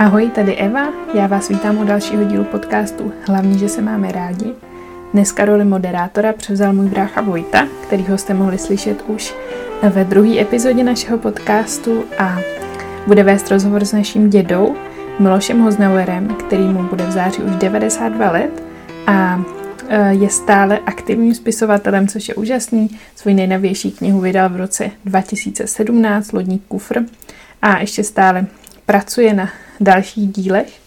Ahoj, tady Eva, já vás vítám u dalšího dílu podcastu Hlavní, že se máme rádi. Dneska roli moderátora převzal můj brácha Vojta, kterýho jste mohli slyšet už ve druhé epizodě našeho podcastu a bude vést rozhovor s naším dědou Milošem Hoznauerem, který mu bude v září už 92 let a e, je stále aktivním spisovatelem, což je úžasný. Svůj nejnovější knihu vydal v roce 2017, Lodník kufr, a ještě stále pracuje na dalších dílech.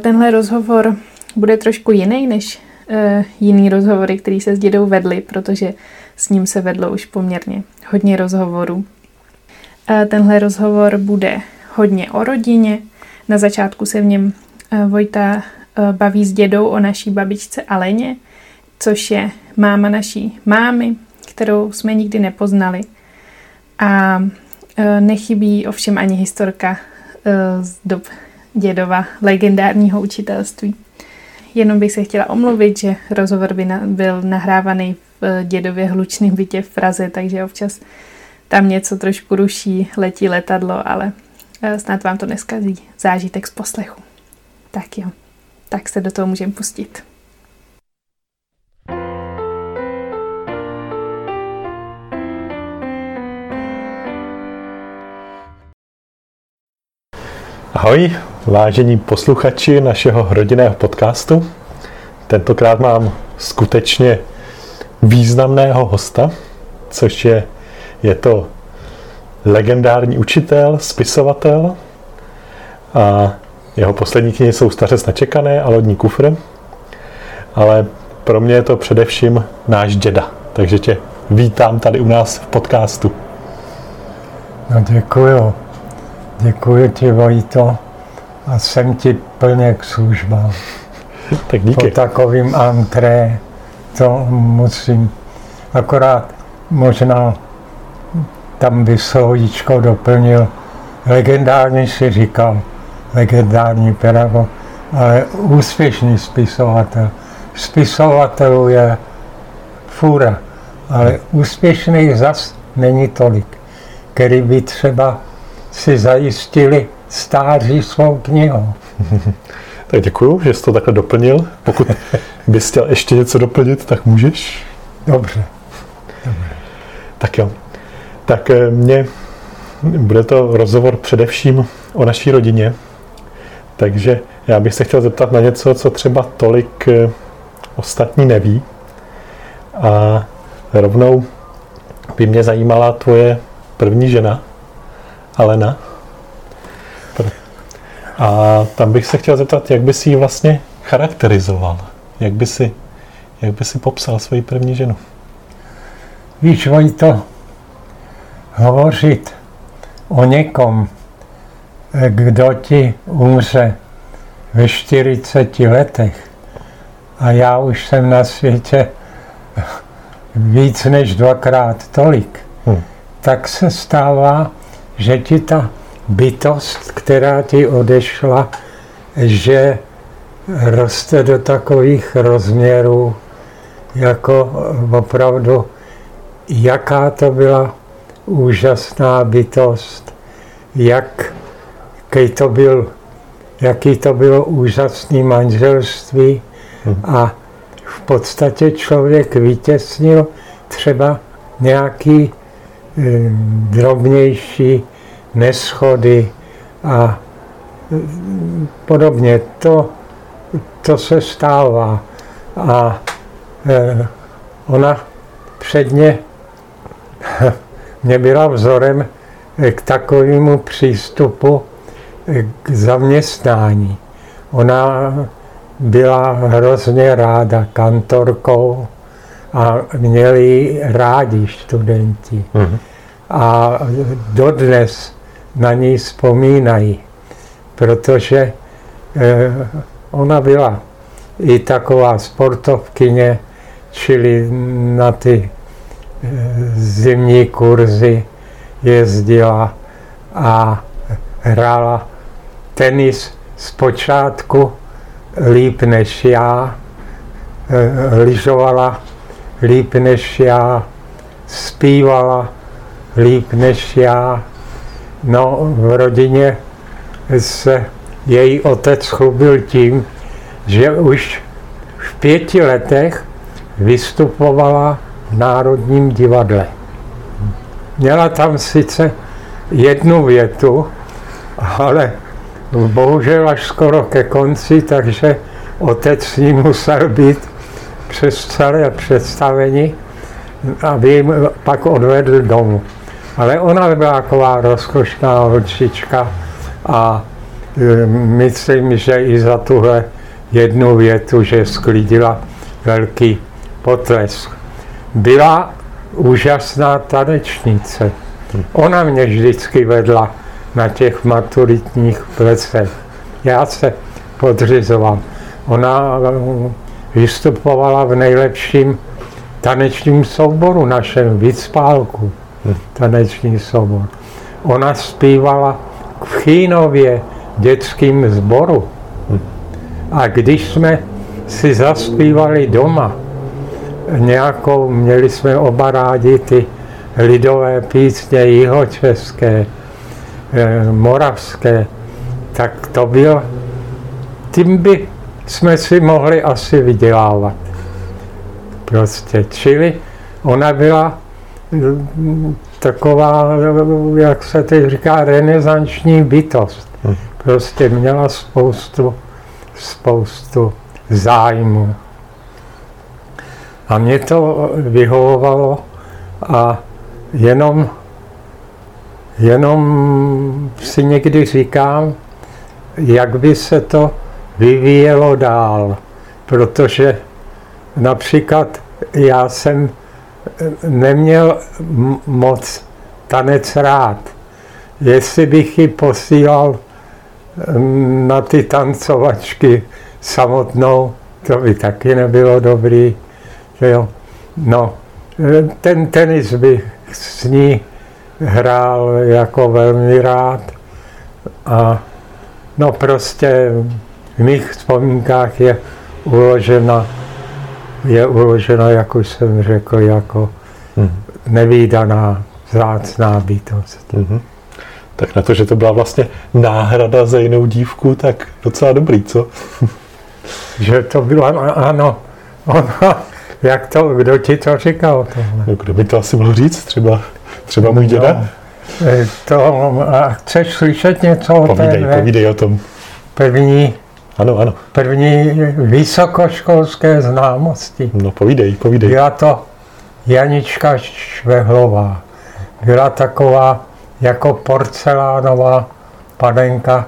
Tenhle rozhovor bude trošku jiný než e, jiný rozhovory, který se s dědou vedli, protože s ním se vedlo už poměrně hodně rozhovorů. Tenhle rozhovor bude hodně o rodině. Na začátku se v něm e, Vojta e, baví s dědou o naší babičce Aleně, což je máma naší mámy, kterou jsme nikdy nepoznali. A nechybí ovšem ani historka Eh, z dob dědova legendárního učitelství. Jenom bych se chtěla omluvit, že rozhovor by byl nahrávaný v eh, dědově hlučném bytě v Praze, takže občas tam něco trošku ruší, letí letadlo, ale eh, snad vám to neskazí zážitek z poslechu. Tak jo, tak se do toho můžeme pustit. Ahoj, vážení posluchači našeho rodinného podcastu. Tentokrát mám skutečně významného hosta, což je, je to legendární učitel, spisovatel a jeho poslední knihy jsou Stařec nečekané a Lodní kufr, ale pro mě je to především náš děda, takže tě vítám tady u nás v podcastu. No děkuju. Děkuji ti, Vojto, a jsem ti plně k službám. tak díky. Po takovým antré to musím. Akorát možná tam by slovíčko doplnil. Legendární si říkal, legendární pedagog, ale úspěšný spisovatel. Spisovatelů je fůra, ale úspěšných zas není tolik, který by třeba si zajistili stáří svou knihou. tak děkuju, že jsi to takhle doplnil. Pokud bys chtěl ještě něco doplnit, tak můžeš. Dobře. Dobře. Tak jo. Tak eh, mě bude to rozhovor především o naší rodině, takže já bych se chtěl zeptat na něco, co třeba tolik eh, ostatní neví. A rovnou by mě zajímala tvoje první žena, Alena. A tam bych se chtěl zeptat, jak by si ji vlastně charakterizoval? Jak by si, jak by si popsal svoji první ženu? Víš, to hovořit o někom, kdo ti umře ve 40 letech a já už jsem na světě víc než dvakrát tolik, hmm. tak se stává, že ti ta bytost, která ti odešla, že roste do takových rozměrů, jako opravdu, jaká to byla úžasná bytost, jak, to byl, jaký to bylo úžasné manželství hmm. a v podstatě člověk vytěsnil třeba nějaký drobnější neschody a podobně. To, to se stává. A e, ona předně mě byla vzorem k takovému přístupu k zaměstnání. Ona byla hrozně ráda kantorkou a měli rádi studenti. Mm-hmm. A dodnes na ní vzpomínají, protože eh, ona byla i taková sportovkyně, čili na ty eh, zimní kurzy jezdila a hrála tenis zpočátku líp než já, eh, lyžovala líp než já, zpívala líp než já, No, v rodině se její otec chlubil tím, že už v pěti letech vystupovala v Národním divadle. Měla tam sice jednu větu, ale bohužel až skoro ke konci, takže otec s ním musel být přes celé představení, aby jim pak odvedl domů. Ale ona byla taková rozkošná holčička a e, myslím, že i za tuhle jednu větu, že sklidila velký potlesk. Byla úžasná tanečnice. Ona mě vždycky vedla na těch maturitních plecech. Já se podřizoval. Ona eh, vystupovala v nejlepším tanečním souboru našem, Vycpálku, taneční soubor. Ona zpívala v Chínově dětským sboru. A když jsme si zaspívali doma nějakou, měli jsme oba rádi ty lidové písně jihočeské, eh, moravské, tak to byl, tím by jsme si mohli asi vydělávat. Prostě, čili ona byla mm, taková, jak se teď říká, renesanční bytost. Hm. Prostě měla spoustu, spoustu zájmu. A mě to vyhovovalo a jenom, jenom si někdy říkám, jak by se to vyvíjelo dál, protože například já jsem neměl moc tanec rád. Jestli bych ji posílal na ty tancovačky samotnou, to by taky nebylo dobrý. Že jo? No, ten tenis bych s ní hrál jako velmi rád a no prostě v mých vzpomínkách je uložena, je uložena, jak už jsem řekl, jako hmm. nevýdaná, vzácná bytost. Hmm. Tak na to, že to byla vlastně náhrada za jinou dívku, tak docela dobrý, co? že to bylo, ano, ona, jak to, kdo ti to říkal? Tohle? No, kdo by to asi mohl říct? Třeba, třeba můj děda? No, to, a chceš slyšet něco o povídej, té povídej o tom. První, ano, ano. První vysokoškolské známosti. No povídej, povídej. Byla to Janička Švehlová. Byla taková jako porcelánová panenka,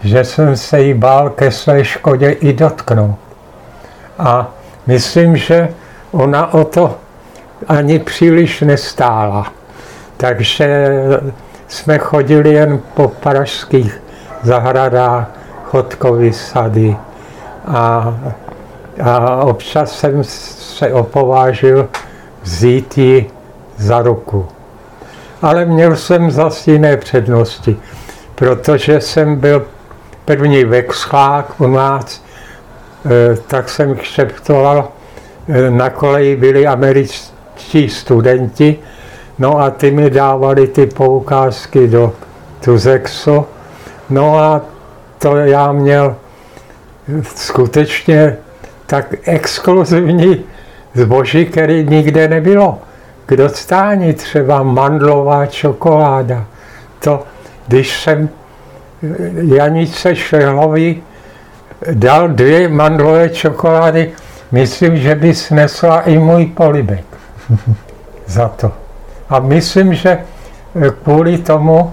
že jsem se jí bál ke své škodě i dotknout. A myslím, že ona o to ani příliš nestála. Takže jsme chodili jen po pražských zahradách, chodkový sady a, a občas jsem se opovážil vzít ji za ruku. Ale měl jsem zase jiné přednosti, protože jsem byl první vexlák u nás, eh, tak jsem kšeptoval, eh, na koleji byli američtí studenti, no a ty mi dávali ty poukázky do Tuzexu, no a to já měl skutečně tak exkluzivní zboží, který nikde nebylo. K dostání třeba mandlová čokoláda. To, když jsem Janice Šehlovi dal dvě mandlové čokolády, myslím, že by snesla i můj polibek za to. A myslím, že kvůli tomu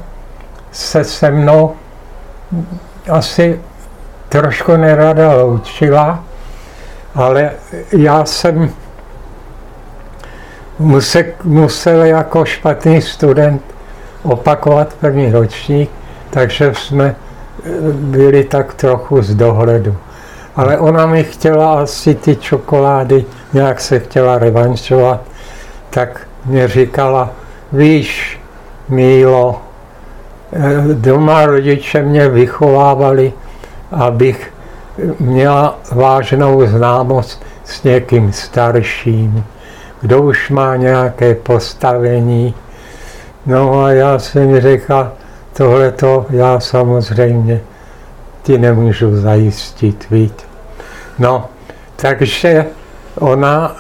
se se mnou asi trošku nerada loučila, ale já jsem musel, musel jako špatný student opakovat první ročník, takže jsme eh, byli tak trochu z dohledu. Ale ona mi chtěla asi ty čokolády, nějak se chtěla revanšovat, tak mě říkala, víš, Mílo, doma rodiče mě vychovávali, abych měla vážnou známost s někým starším, kdo už má nějaké postavení. No a já jsem řekla, tohle to já samozřejmě ti nemůžu zajistit, víte. No, takže ona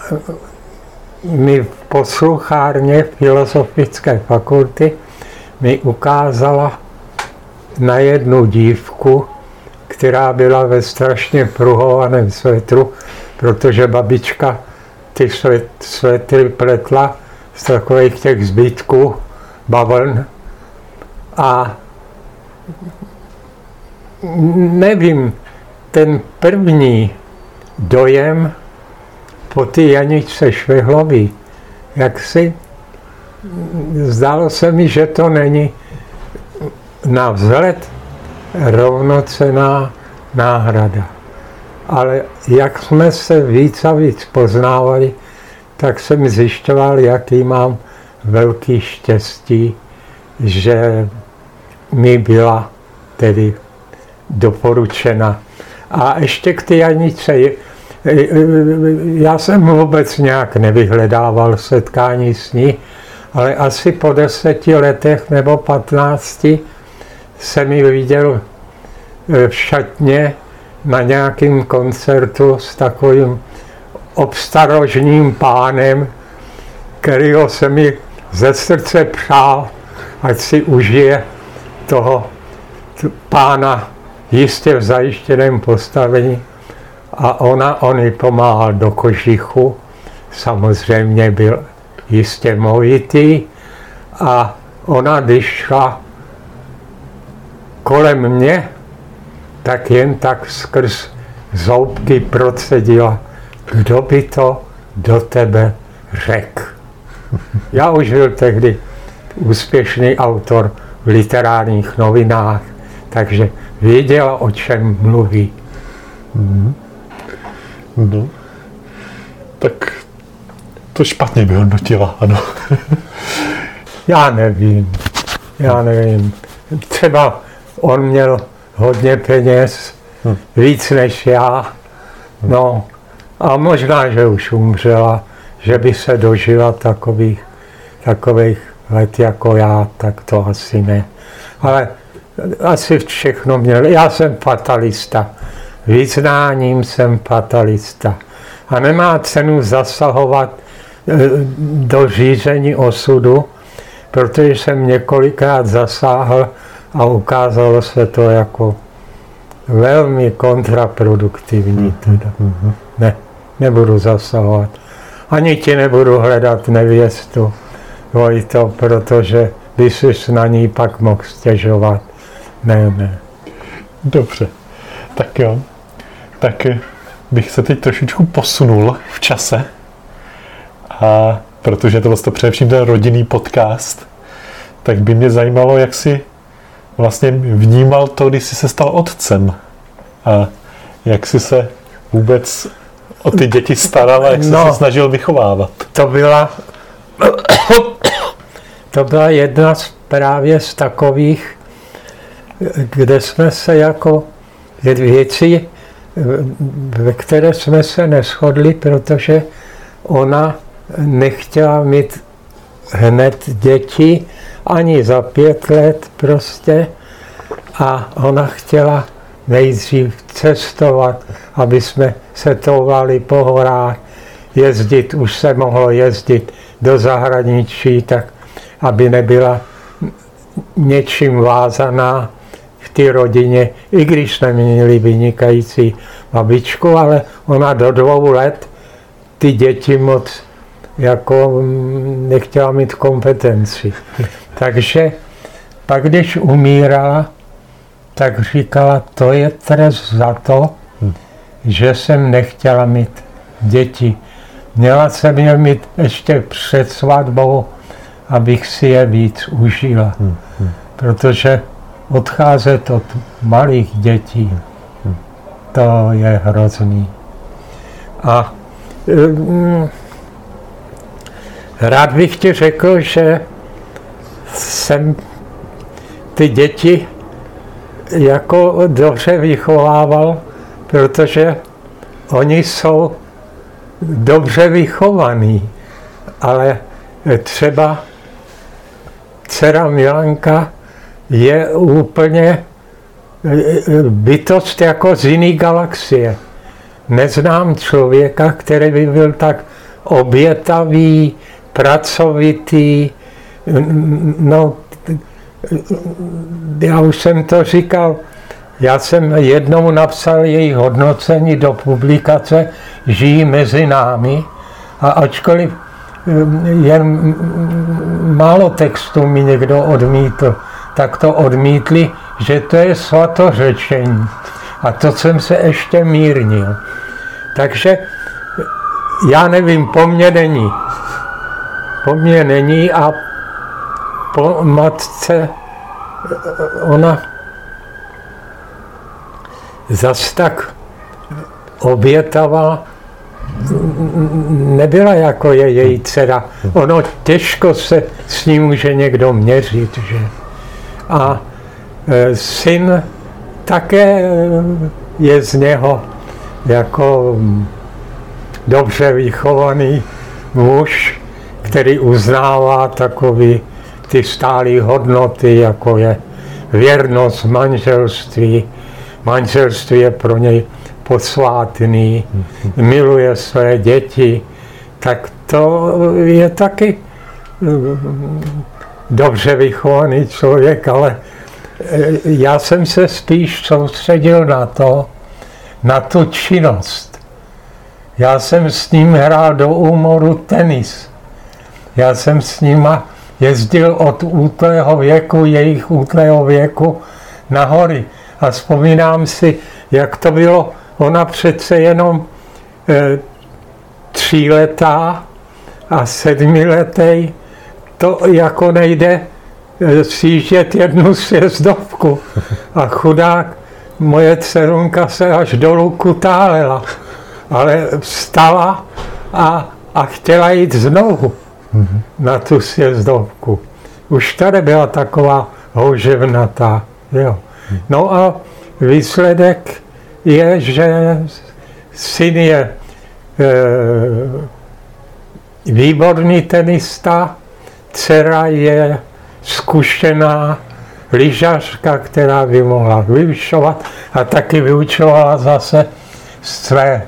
mi v posluchárně Filozofické fakulty mi ukázala na jednu dívku, která byla ve strašně pruhovaném svetru, protože babička ty svetry pletla z takových těch zbytků bavln. A nevím, ten první dojem po ty Janičce Švehlový, jak si zdálo se mi, že to není na vzhled rovnocená náhrada. Ale jak jsme se víc a víc poznávali, tak jsem zjišťoval, jaký mám velký štěstí, že mi byla tedy doporučena. A ještě k té Janice. Já jsem vůbec nějak nevyhledával setkání s ní, ale asi po deseti letech nebo patnácti jsem ji viděl v šatně na nějakém koncertu s takovým obstarožním pánem, kterýho se mi ze srdce přál, ať si užije toho pána jistě v zajištěném postavení. A ona, on ji pomáhal do kožichu, samozřejmě byl jistě movitý a ona, když šla kolem mě, tak jen tak skrz zoubky procedila, kdo by to do tebe řekl. Já už byl tehdy úspěšný autor v literárních novinách, takže věděla, o čem mluví. Mm. No. To špatně vyhodnotila, ano. Já nevím, já nevím. Třeba on měl hodně peněz, hm. víc než já, no a možná, že už umřela, že by se dožila takových, takových let jako já, tak to asi ne. Ale asi všechno měl. Já jsem fatalista. Vyznáním jsem fatalista. A nemá cenu zasahovat do řízení osudu, protože jsem několikrát zasáhl a ukázalo se to jako velmi kontraproduktivní. Mhm, teda. Mhm. Ne, nebudu zasahovat. Ani ti nebudu hledat nevěstu, Vojto, protože by si na ní pak mohl stěžovat. Ne, ne. Dobře, tak jo. Tak bych se teď trošičku posunul v čase. A protože to vlastně především ten rodinný podcast, tak by mě zajímalo, jak si vlastně vnímal to, když jsi se stal otcem. A jak jsi se vůbec o ty děti staral a jak jsi no, se snažil vychovávat. To byla, to byla jedna z právě z takových kde jsme se jako věci, ve které jsme se neschodli, protože ona nechtěla mít hned děti, ani za pět let prostě. A ona chtěla nejdřív cestovat, aby jsme se touvali po horách, jezdit, už se mohlo jezdit do zahraničí, tak aby nebyla něčím vázaná té rodině, i když měli vynikající babičku, ale ona do dvou let ty děti moc jako mm, nechtěla mít kompetenci. Takže pak, když umírala, tak říkala, to je trest za to, že jsem nechtěla mít děti. Měla jsem je mít ještě před svatbou, abych si je víc užila. Hmm, hmm. Protože odcházet od malých dětí, to je hrozný. A um, rád bych ti řekl, že jsem ty děti jako dobře vychovával, protože oni jsou dobře vychovaní, ale třeba dcera Milanka je úplně bytost jako z jiné galaxie. Neznám člověka, který by byl tak obětavý, pracovitý, no, já už jsem to říkal, já jsem jednou napsal její hodnocení do publikace Žijí mezi námi a ačkoliv jen málo textu mi někdo odmítl, tak to odmítli, že to je svatořečení. A to jsem se ještě mírnil. Takže já nevím, po mně není. Po mně není a po matce ona zas tak obětavá nebyla jako je její dcera. Ono těžko se s ní může někdo měřit, že? A e, syn také e, je z něho jako dobře vychovaný muž, který uznává takový ty stálé hodnoty, jako je věrnost manželství. Manželství je pro něj posvátný, miluje své děti, tak to je taky mm, dobře vychovaný člověk, ale e, já jsem se spíš soustředil na to, na tu činnost. Já jsem s ním hrál do úmoru tenis. Já jsem s nima jezdil od útlého věku, jejich útlého věku na hory. A vzpomínám si, jak to bylo Ona přece jenom e, tříletá a sedmiletý, to jako nejde e, sjíždět jednu sjezdovku. A chudák moje dcerunka se až dolů kutálela, ale vstala a, a chtěla jít znovu mm-hmm. na tu sjezdovku. Už tady byla taková houževnatá. Jo. No a výsledek je, že syn je e, výborný tenista, dcera je zkušená lyžařka, která by mohla vyučovat a taky vyučovala zase své,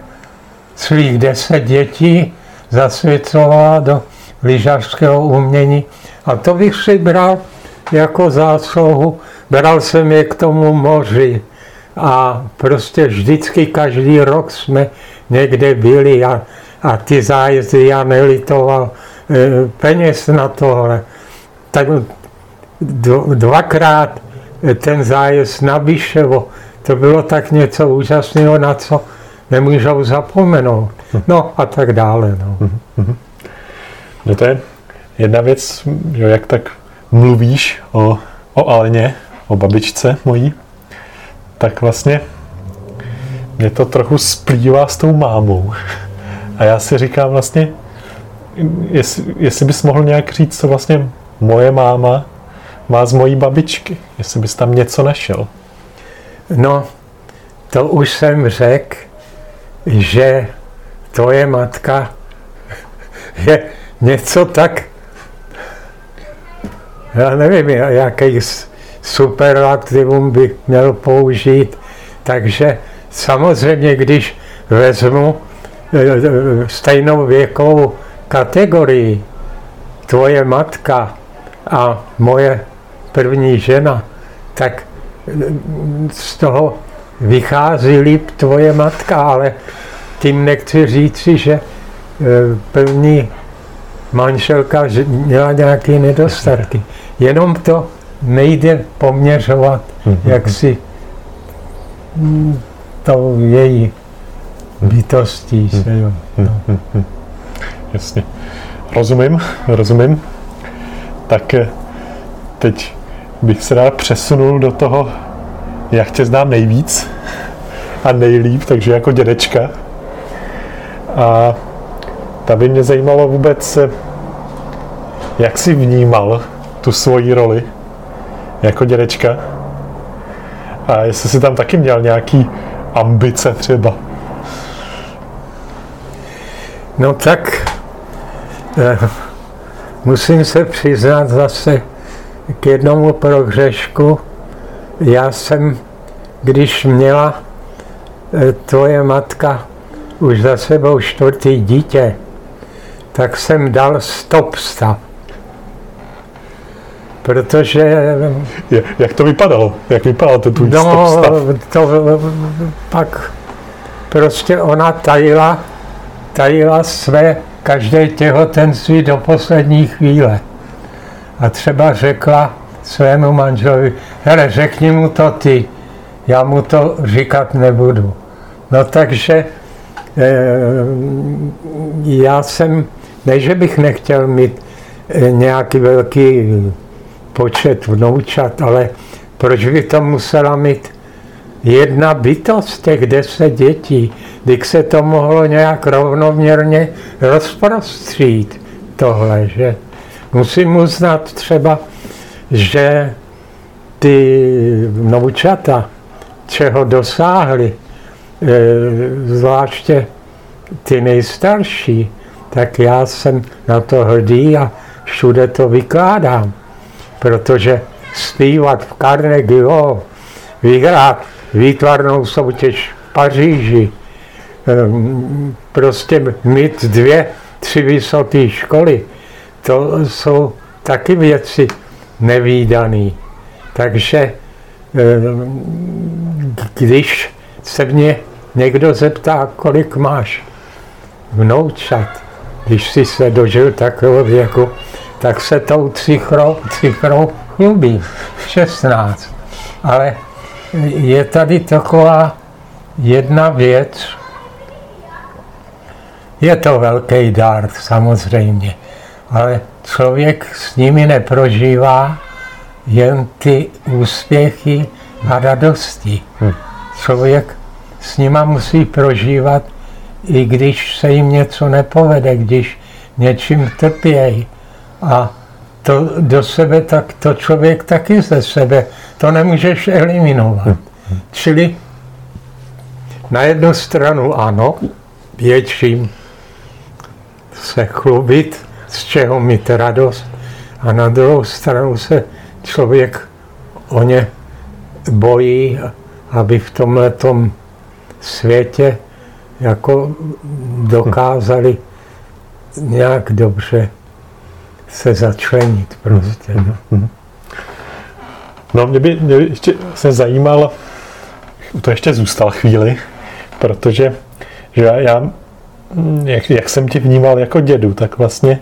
svých deset dětí, zasvěcovala do lyžařského umění. A to bych si bral jako zásluhu. Bral jsem je k tomu moři, a prostě vždycky každý rok jsme někde byli a, a ty zájezdy já nelitoval e, peněz na tohle. Tak dvakrát ten zájezd na Biševo, to bylo tak něco úžasného, na co nemůžou zapomenout. No a tak dále. No. No to je jedna věc, jo, jak tak mluvíš o, o Aleně, o babičce mojí, tak vlastně mě to trochu splývá s tou mámou. A já si říkám vlastně, jestli, jestli bys mohl nějak říct, co vlastně moje máma má z mojí babičky, jestli bys tam něco našel. No, to už jsem řekl, že tvoje matka je něco tak, já nevím, jaký superlativum bych měl použít. Takže samozřejmě, když vezmu e, e, stejnou věkovou kategorii, tvoje matka a moje první žena, tak e, z toho vychází líp tvoje matka, ale tím nechci říci, že první manželka měla nějaké nedostatky. Jenom to nejde poměřovat, mm-hmm. jak si mm, to její bytostí se, jo. No. Jasně. Rozumím, rozumím. Tak eh, teď bych se rád přesunul do toho, jak tě znám nejvíc a nejlíp, takže jako dědečka. A ta by mě zajímalo vůbec, eh, jak jsi vnímal tu svoji roli jako dědečka? A jestli jsi tam taky měl nějaký ambice třeba? No tak eh, musím se přiznat zase, k jednomu prohřešku. Já jsem, když měla eh, tvoje matka už za sebou čtvrtý dítě, tak jsem dal stop stav. Protože... Jak to vypadalo? Jak vypadalo to tvůj no, stav? To, pak prostě ona tajila, tajila své každé těhotenství do poslední chvíle. A třeba řekla svému manželovi, hele, řekni mu to ty, já mu to říkat nebudu. No takže e, já jsem, ne, že bych nechtěl mít e, nějaký velký počet vnoučat, ale proč by to musela mít jedna bytost těch deset dětí, když se to mohlo nějak rovnoměrně rozprostřít tohle, že? Musím uznat třeba, že ty vnoučata, čeho dosáhli, e, zvláště ty nejstarší, tak já jsem na to hrdý a všude to vykládám, protože zpívat v Carnegie Hall, vyhrát výtvarnou soutěž v Paříži, ehm, prostě mít dvě, tři vysoké školy, to jsou taky věci nevýdané. Takže ehm, když se mě někdo zeptá, kolik máš vnoučat, když si se dožil takového věku, tak se tou cifrou, cifrou chlubím. 16. Ale je tady taková jedna věc, je to velký dar samozřejmě, ale člověk s nimi neprožívá jen ty úspěchy a radosti. Hm. Člověk s nima musí prožívat, i když se jim něco nepovede, když něčím trpějí. A to do sebe, tak to člověk taky ze sebe, to nemůžeš eliminovat. Čili na jednu stranu ano, větším se chlubit, z čeho mít radost, a na druhou stranu se člověk o ně bojí, aby v tomhle světě jako dokázali nějak dobře se začlenit prostě. No, mm-hmm. no mě by, mě ještě se zajímal, to ještě zůstal chvíli, protože že já, já jak, jak jsem tě vnímal jako dědu, tak vlastně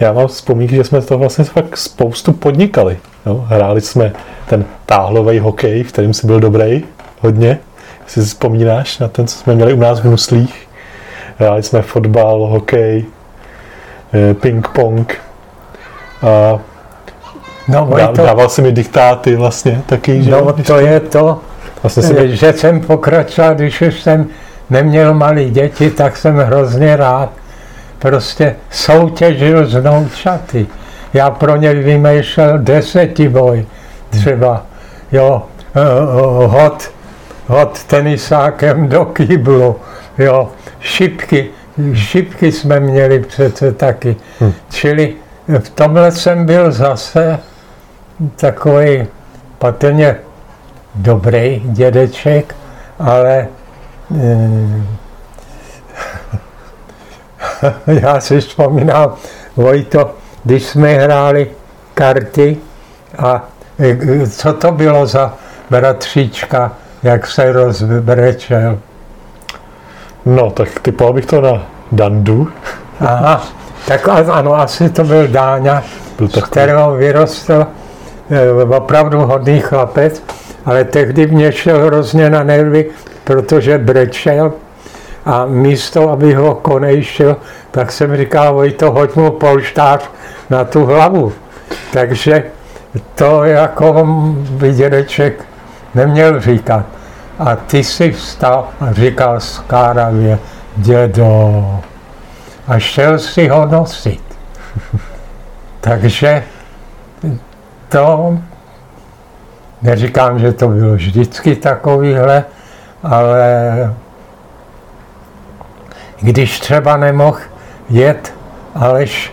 já mám vzpomínky, že jsme to vlastně fakt spoustu podnikali. Jo? Hráli jsme ten táhlový hokej, v kterém si byl dobrý, hodně. Si vzpomínáš na ten, co jsme měli u nás v Nuslích. Hráli jsme fotbal, hokej, eh, ping-pong, a no, dá, to, dával si mi diktáty vlastně taky, že? No, to je to, vlastně si... Eh, že jsem pokračoval, když už jsem neměl malé děti, tak jsem hrozně rád prostě soutěžil s noučaty. Já pro ně vymýšlel desetiboj třeba, jo, eh, eh, hod, hod tenisákem do kýblu, jo, šipky, šipky jsme měli přece taky. Hmm. Čili v tomhle jsem byl zase takový patrně dobrý dědeček, ale e, já si vzpomínám, Vojto, když jsme hráli karty a e, co to bylo za bratříčka, jak se rozbrečel. No, tak typoval bych to na Dandu. Aha, tak ano, asi to byl Dáňa, byl z kterého vyrostl eh, opravdu hodný chlapec, ale tehdy mě šel hrozně na nervy, protože brečel a místo, aby ho konejšil, tak jsem říkal, to hoď mu polštář na tu hlavu. Takže to jako by dědeček neměl říkat. A ty si vstal a říkal skáravě, dědo, a šel si ho nosit. Takže to, neříkám, že to bylo vždycky takovýhle, ale když třeba nemohl jet Aleš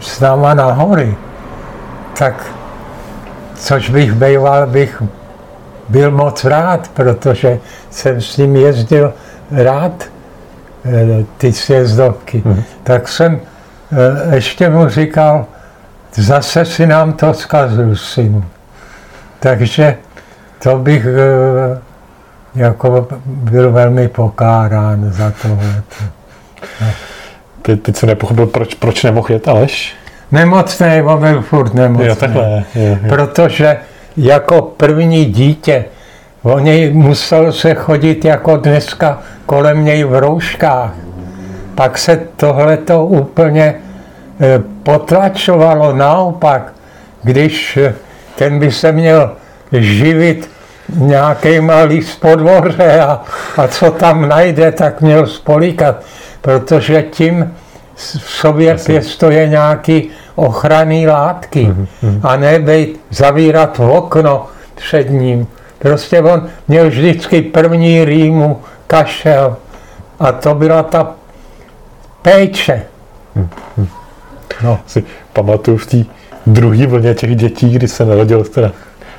s náma na hory, tak což bych býval, bych byl moc rád, protože jsem s ním jezdil rád ty sjezdovky. Hmm. Tak jsem eh, ještě mu říkal, zase si nám to zkazil, synu. Takže to bych eh, jako byl velmi pokárán za tohle. Ty, teď se nepochopil, proč, proč nemohl jet Aleš? Nemocný, on byl furt nemocný. Jo, takhle, jo, jo. Protože jako první dítě, on musel se chodit jako dneska kolem něj v rouškách. Pak se tohleto úplně eh, potlačovalo naopak, když eh, ten by se měl živit nějakýma líst podvoře a, a co tam najde, tak měl spolíkat, protože tím v sobě pěstuje nějaký ochranný látky mm-hmm. a ne být zavírat v okno před ním. Prostě on měl vždycky první rýmu kašel a to byla ta péče. Mm-hmm. No. Si pamatuju v té druhé vlně těch dětí, kdy se narodil teda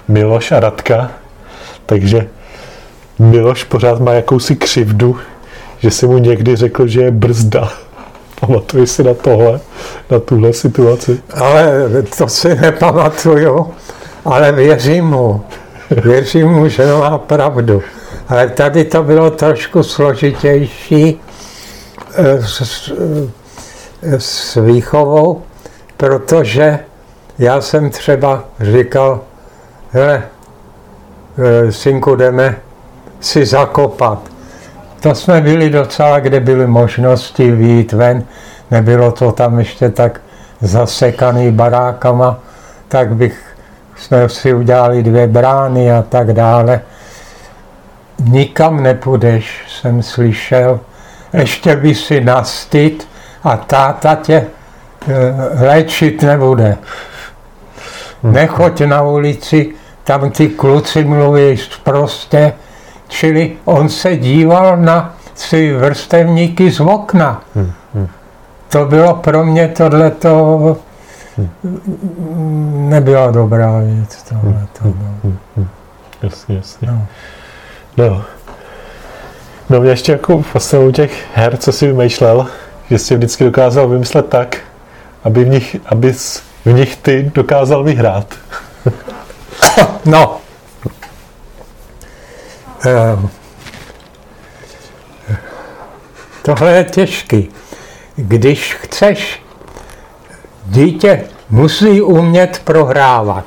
Miloš a Radka, takže Miloš pořád má jakousi křivdu, že si mu někdy řekl, že je brzda. Pamatuji si na tohle, na tuhle situaci? Ale to si nepamatuju, ale věřím mu. Věřím mu, že má pravdu. Ale tady to bylo trošku složitější eh, s, s výchovou, protože já jsem třeba říkal, hele, eh, synku, jdeme si zakopat. To jsme byli docela, kde byly možnosti výjít ven. Nebylo to tam ještě tak zasekaný barákama, tak bych jsme si udělali dvě brány a tak dále. Nikam nepůjdeš, jsem slyšel. Ještě by si nastyt a táta tě e, léčit nebude. Nechoď na ulici, tam ty kluci mluví prostě, Čili on se díval na své vrstevníky z okna. Hmm, hmm. To bylo pro mě tohleto. Nebyla dobrá věc. Tohleto, hmm, no. Hmm, hmm. Jasně, jasně. No. no. No mě ještě jako vlastně u těch her, co si vymýšlel, že jsi vždycky dokázal vymyslet tak, aby v nich, aby v nich ty dokázal vyhrát. no, Ehm, tohle je těžký. Když chceš, dítě musí umět prohrávat.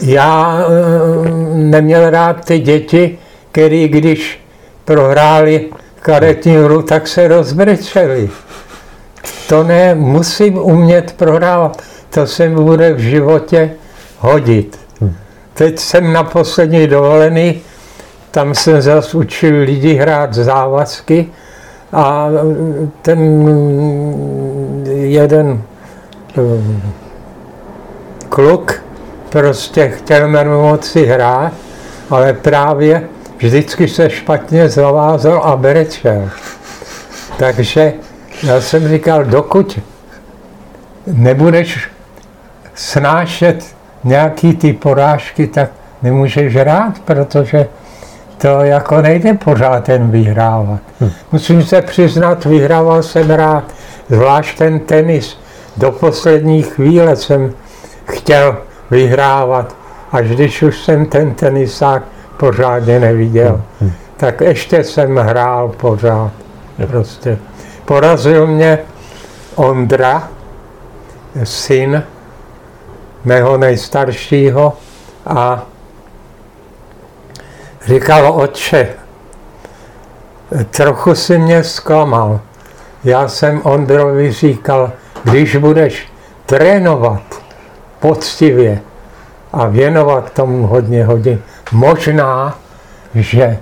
Já ehm, neměl rád ty děti, který když prohráli karetní hru, tak se rozbrečeli. To ne, musím umět prohrávat. To se mi bude v životě hodit. Teď jsem na poslední dovolený tam jsem zase učil lidi hrát závazky a ten jeden um, kluk prostě chtěl moci hrát, ale právě vždycky se špatně zavázal a berečel. Takže já jsem říkal, dokud nebudeš snášet nějaký ty porážky, tak nemůžeš hrát, protože to jako nejde pořád ten vyhrávat. Hm. Musím se přiznat, vyhrával jsem rád, zvlášť ten tenis. Do poslední chvíle jsem chtěl vyhrávat, až když už jsem ten tenisák pořádně neviděl, hm. tak ještě jsem hrál pořád. Prostě. Porazil mě Ondra, syn mého nejstaršího a Říkal, otče, trochu si mě zklamal. Já jsem Ondrovi říkal, když budeš trénovat poctivě a věnovat tomu hodně hodin, možná, že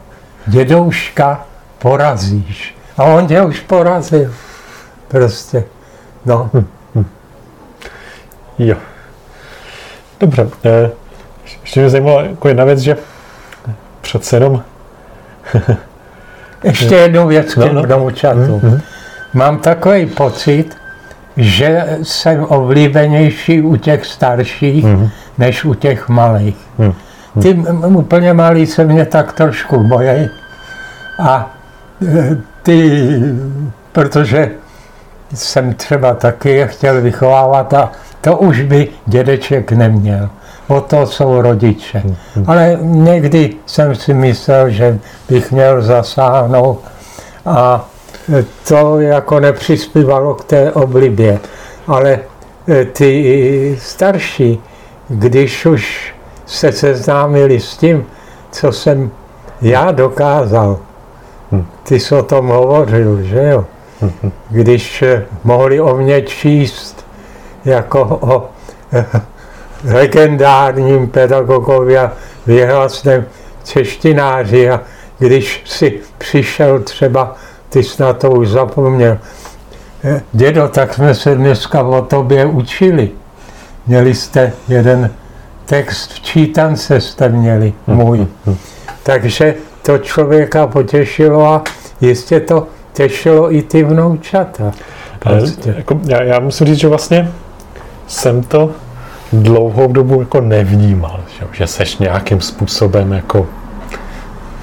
dědouška porazíš. A on tě už porazil. Prostě. No. Hm, hm. Jo. Dobře. Eh, ještě mě zajímala jako jedna věc, že přece jenom... Ještě jednu věc k no, no. tomu čatu. Mm-hmm. Mám takový pocit, že jsem oblíbenější u těch starších, Mhm. než u těch malých. Mhm. Ty úplně malí se mě tak trošku bojí. A e, ty, protože jsem třeba taky je chtěl vychovávat a to už by dědeček neměl. O to jsou rodiče. Ale někdy jsem si myslel, že bych měl zasáhnout a to jako nepřispívalo k té oblibě. Ale e, ty starší, když už se seznámili s tím, co jsem já dokázal, ty jsi o tom hovořil, že jo? Když eh, mohli o mě číst jako o eh, legendárním pedagogovi a vyhlasném češtináři a když si přišel třeba, ty jsi na to už zapomněl, eh, dědo, tak jsme se dneska o tobě učili. Měli jste jeden text v čítance jste měli, můj. Takže to člověka potěšilo a jistě to těšilo i ty vnoučata. Ale Prostě. jako, já, já musím říct, že vlastně jsem to dlouhou dobu jako nevnímal, že, že seš nějakým způsobem jako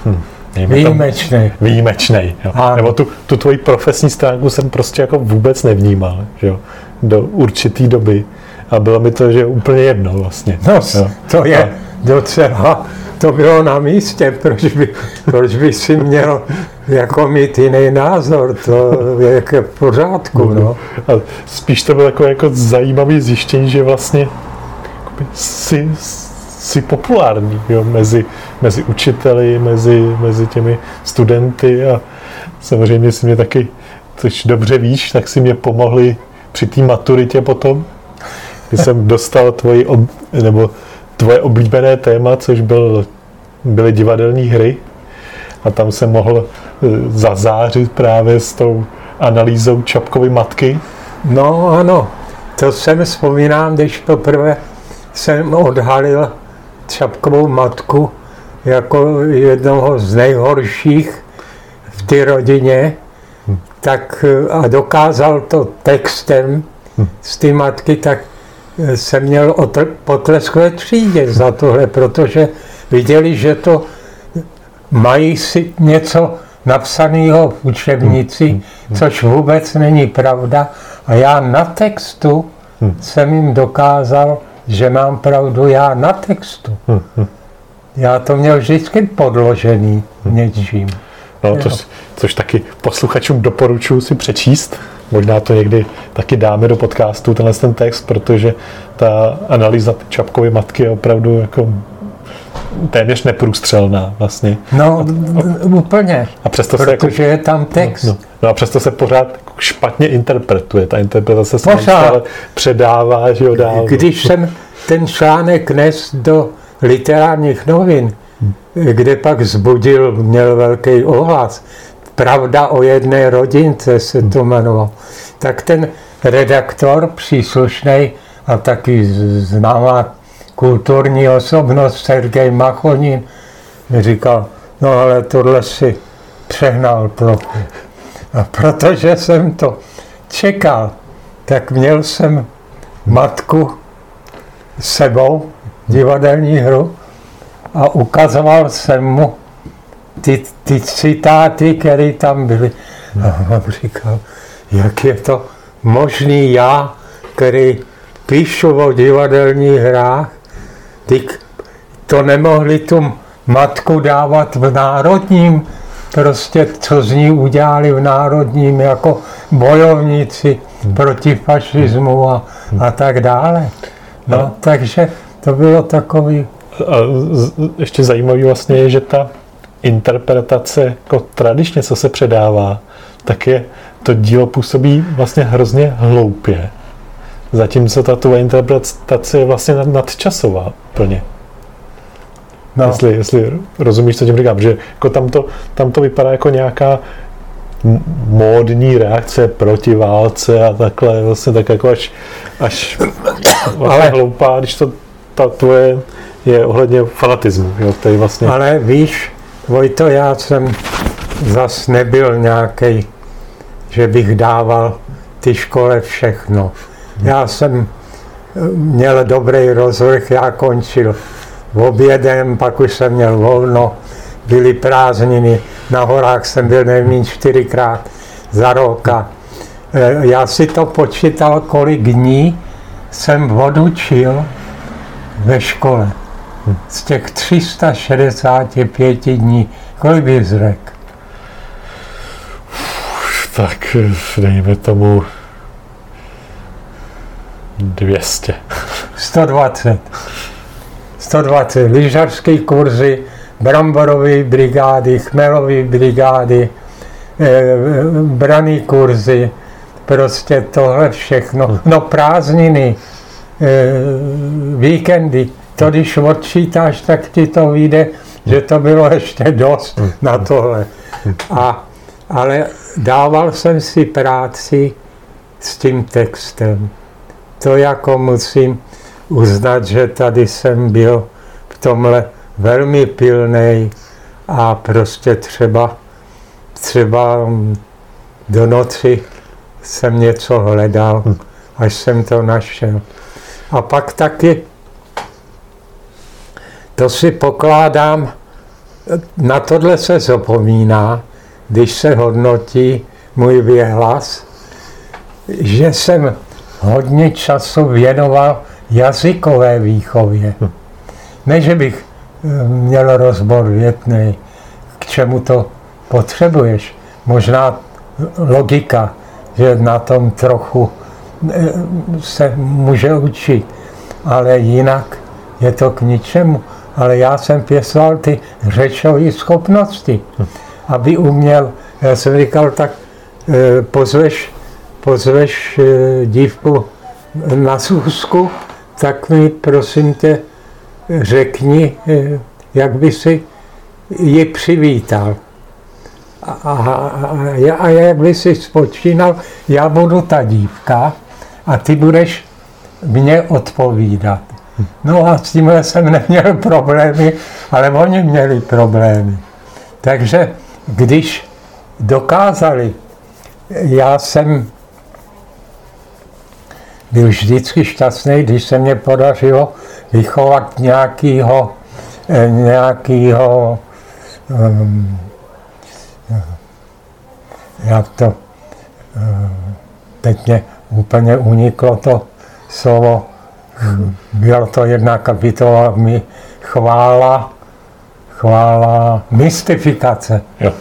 hm, Výjimečný. výjimečnej. Jo. Nebo tu, tu tvoji profesní stránku jsem prostě jako vůbec nevnímal že jo, do určité doby. A bylo mi to, že úplně jedno vlastně. No, jo. to je A- docela, to bylo na místě, proč by, proč by si měl jako mít jiný názor, to je jako v pořádku, no. A spíš to bylo jako, jako zajímavé zjištění, že vlastně jakoby jsi, jsi populární jo, mezi, mezi učiteli, mezi, mezi těmi studenty a samozřejmě si mě taky, což dobře víš, tak si mě pomohli při té maturitě potom, kdy jsem dostal tvoji, ob, nebo tvoje oblíbené téma, což byl, byly divadelní hry a tam jsem mohl eh, zazářit právě s tou analýzou Čapkovy matky. No ano, to jsem vzpomínám, když poprvé jsem odhalil Čapkovou matku jako jednoho z nejhorších v té rodině, tak eh, a dokázal to textem z té matky, tak eh, jsem měl potlesk ve třídě za tohle, protože viděli, že to mají si něco napsaného v učebnici, což vůbec není pravda. A já na textu jsem jim dokázal, že mám pravdu já na textu. Já to měl vždycky podložený něčím. No, což, což taky posluchačům doporučuji si přečíst. Možná to někdy taky dáme do podcastu, tenhle ten text, protože ta analýza Čapkovy matky je opravdu jako téměř neprůstřelná vlastně. No, úplně, A přesto se jako, protože je tam text. no, no a přesto se pořád špatně interpretuje. Ta interpretace se neustále předává, že jo, dál. Když jsem ten článek nes do literárních novin, kde pak zbudil, měl velký ohlas, Pravda o jedné rodince se to jmenovalo, tak ten redaktor příslušný a taky známá kulturní osobnost Sergej Machonin mi říkal, no ale tohle si přehnal trochu. A protože jsem to čekal, tak měl jsem matku sebou, divadelní hru, a ukazoval jsem mu ty, ty citáty, které tam byly. A on říkal, jak je to možný já, který píšu o divadelních hrách, ty to nemohli tu matku dávat v národním, prostě co z ní udělali v národním jako bojovníci proti fašismu a, a tak dále. No, takže to bylo takový, A ještě zajímavý vlastně je, že ta interpretace jako tradičně, co se předává, tak je to dílo působí vlastně hrozně hloupě. Zatímco ta tvoje interpretace je vlastně nad- nadčasová plně. No, Jestli, jestli rozumíš, co tím říkám, že jako tam, to, tam to vypadá jako nějaká módní reakce proti válce a takhle, vlastně tak jako až, až vlastně Ale- hloupá, když to ta tvoje je ohledně fanatismu, jo, který vlastně, ale víš, Vojto, já jsem zas nebyl nějaký, že bych dával ty škole všechno. Já jsem eh, měl dobrý rozvrh, já končil v obědem, pak už jsem měl volno, byly prázdniny, na horách jsem byl nevím čtyřikrát za rok a eh, já si to počítal, kolik dní jsem odučil ve škole. Z těch 365 dní, kolik bys řekl? Tak dejme tomu 200. 120. 120 lyžařské kurzy, bramborové brigády, chmelové brigády, eh, braný kurzy, prostě tohle všechno. No prázdniny, eh, víkendy, to když odčítáš, tak ti to vyjde, že to bylo ještě dost na tohle. A, ale dával jsem si práci s tím textem. To jako musím uznat, že tady jsem byl v tomhle velmi pilný a prostě třeba, třeba do noci jsem něco hledal, až jsem to našel. A pak taky, to si pokládám, na tohle se zapomíná, když se hodnotí můj věhlas, že jsem hodně času věnoval jazykové výchově. Ne, že bych eh, měl rozbor větný, k čemu to potřebuješ. Možná logika, že na tom trochu eh, se může učit, ale jinak je to k ničemu. Ale já jsem pěstoval ty řečové schopnosti, aby uměl, já jsem říkal, tak eh, pozveš, pozveš dívku na schůzku, tak mi prosím tě řekni, eh, jak by si ji přivítal. A, a, a, a jak by si spočínal, já budu ta dívka a ty budeš mě odpovídat. No a s tímhle jsem neměl problémy, ale oni měli problémy. Takže když dokázali, já jsem byl vždycky šťastný, když se mě podařilo vychovat nějakého, eh, nějakého um, jak to, um, teď mě úplně uniklo to slovo, byla to jedna kapitola mi chvála, chvála, mystifikace. Jo.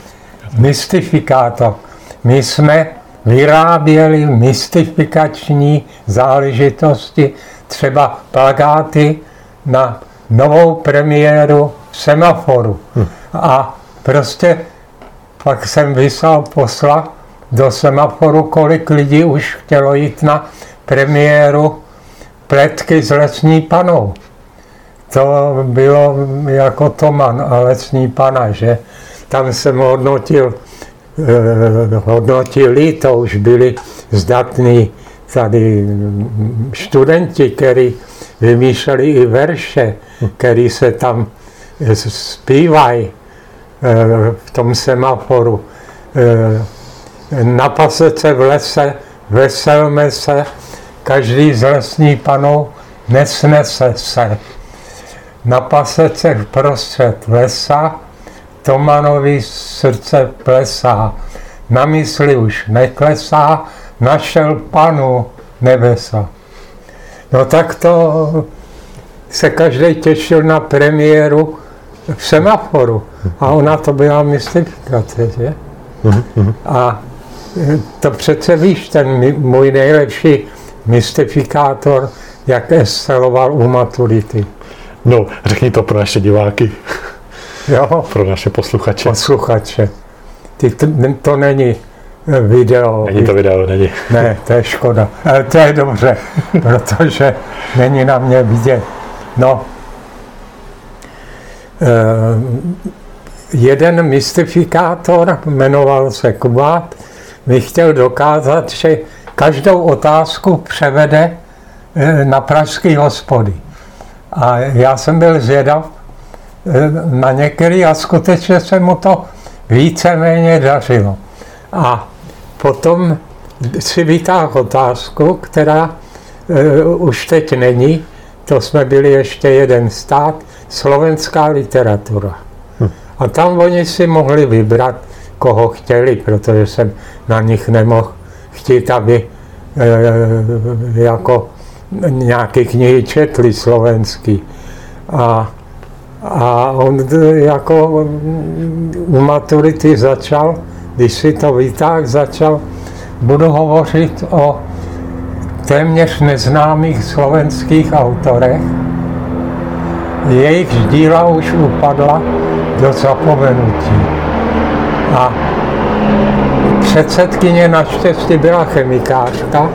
Mystifikátor. My jsme vyráběli mystifikační záležitosti, třeba plagáty na novou premiéru semaforu. Hm. A prostě pak jsem vyslal posla do semaforu, kolik lidí už chtělo jít na premiéru pletky s lesní panou. To bylo jako Toman a lesní pana, že tam jsem hodnotil hodnotili, to už byli zdatní tady studenti, kteří vymýšleli i verše, který se tam zpívají eh, v tom semaforu. Eh, na pasece v lese veselme se, každý z lesní panou nesnese se. Na pasece v prostřed lesa Tomanovi srdce plesá, na mysli už neklesá, našel panu nebesa. No tak to se každý těšil na premiéru v semaforu. A ona to byla mystifikace, že? A to přece víš, ten můj nejlepší mystifikátor, jak esteloval u maturity. No, řekni to pro naše diváky. Jo. Pro naše posluchače. Posluchače. Ty, to, to není eh, video. Není to video, není. Ne, to je škoda. Ale to je dobře, protože není na mě vidět. No, eh, jeden mystifikátor, jmenoval se Kubát, mi chtěl dokázat, že každou otázku převede eh, na pražské hospody. A já jsem byl zvědav, na některý a skutečně se mu to víceméně dařilo. A potom si vytáhl otázku, která uh, už teď není, to jsme byli ještě jeden stát, slovenská literatura. Hm. A tam oni si mohli vybrat, koho chtěli, protože jsem na nich nemohl chtít, aby e, jako nějaké knihy četli slovenský. A, a on jako u maturity začal, když si to vytáhl, začal, budu hovořit o téměř neznámých slovenských autorech. Jejich díla už upadla do zapomenutí. A předsedkyně naštěstí byla chemikářka,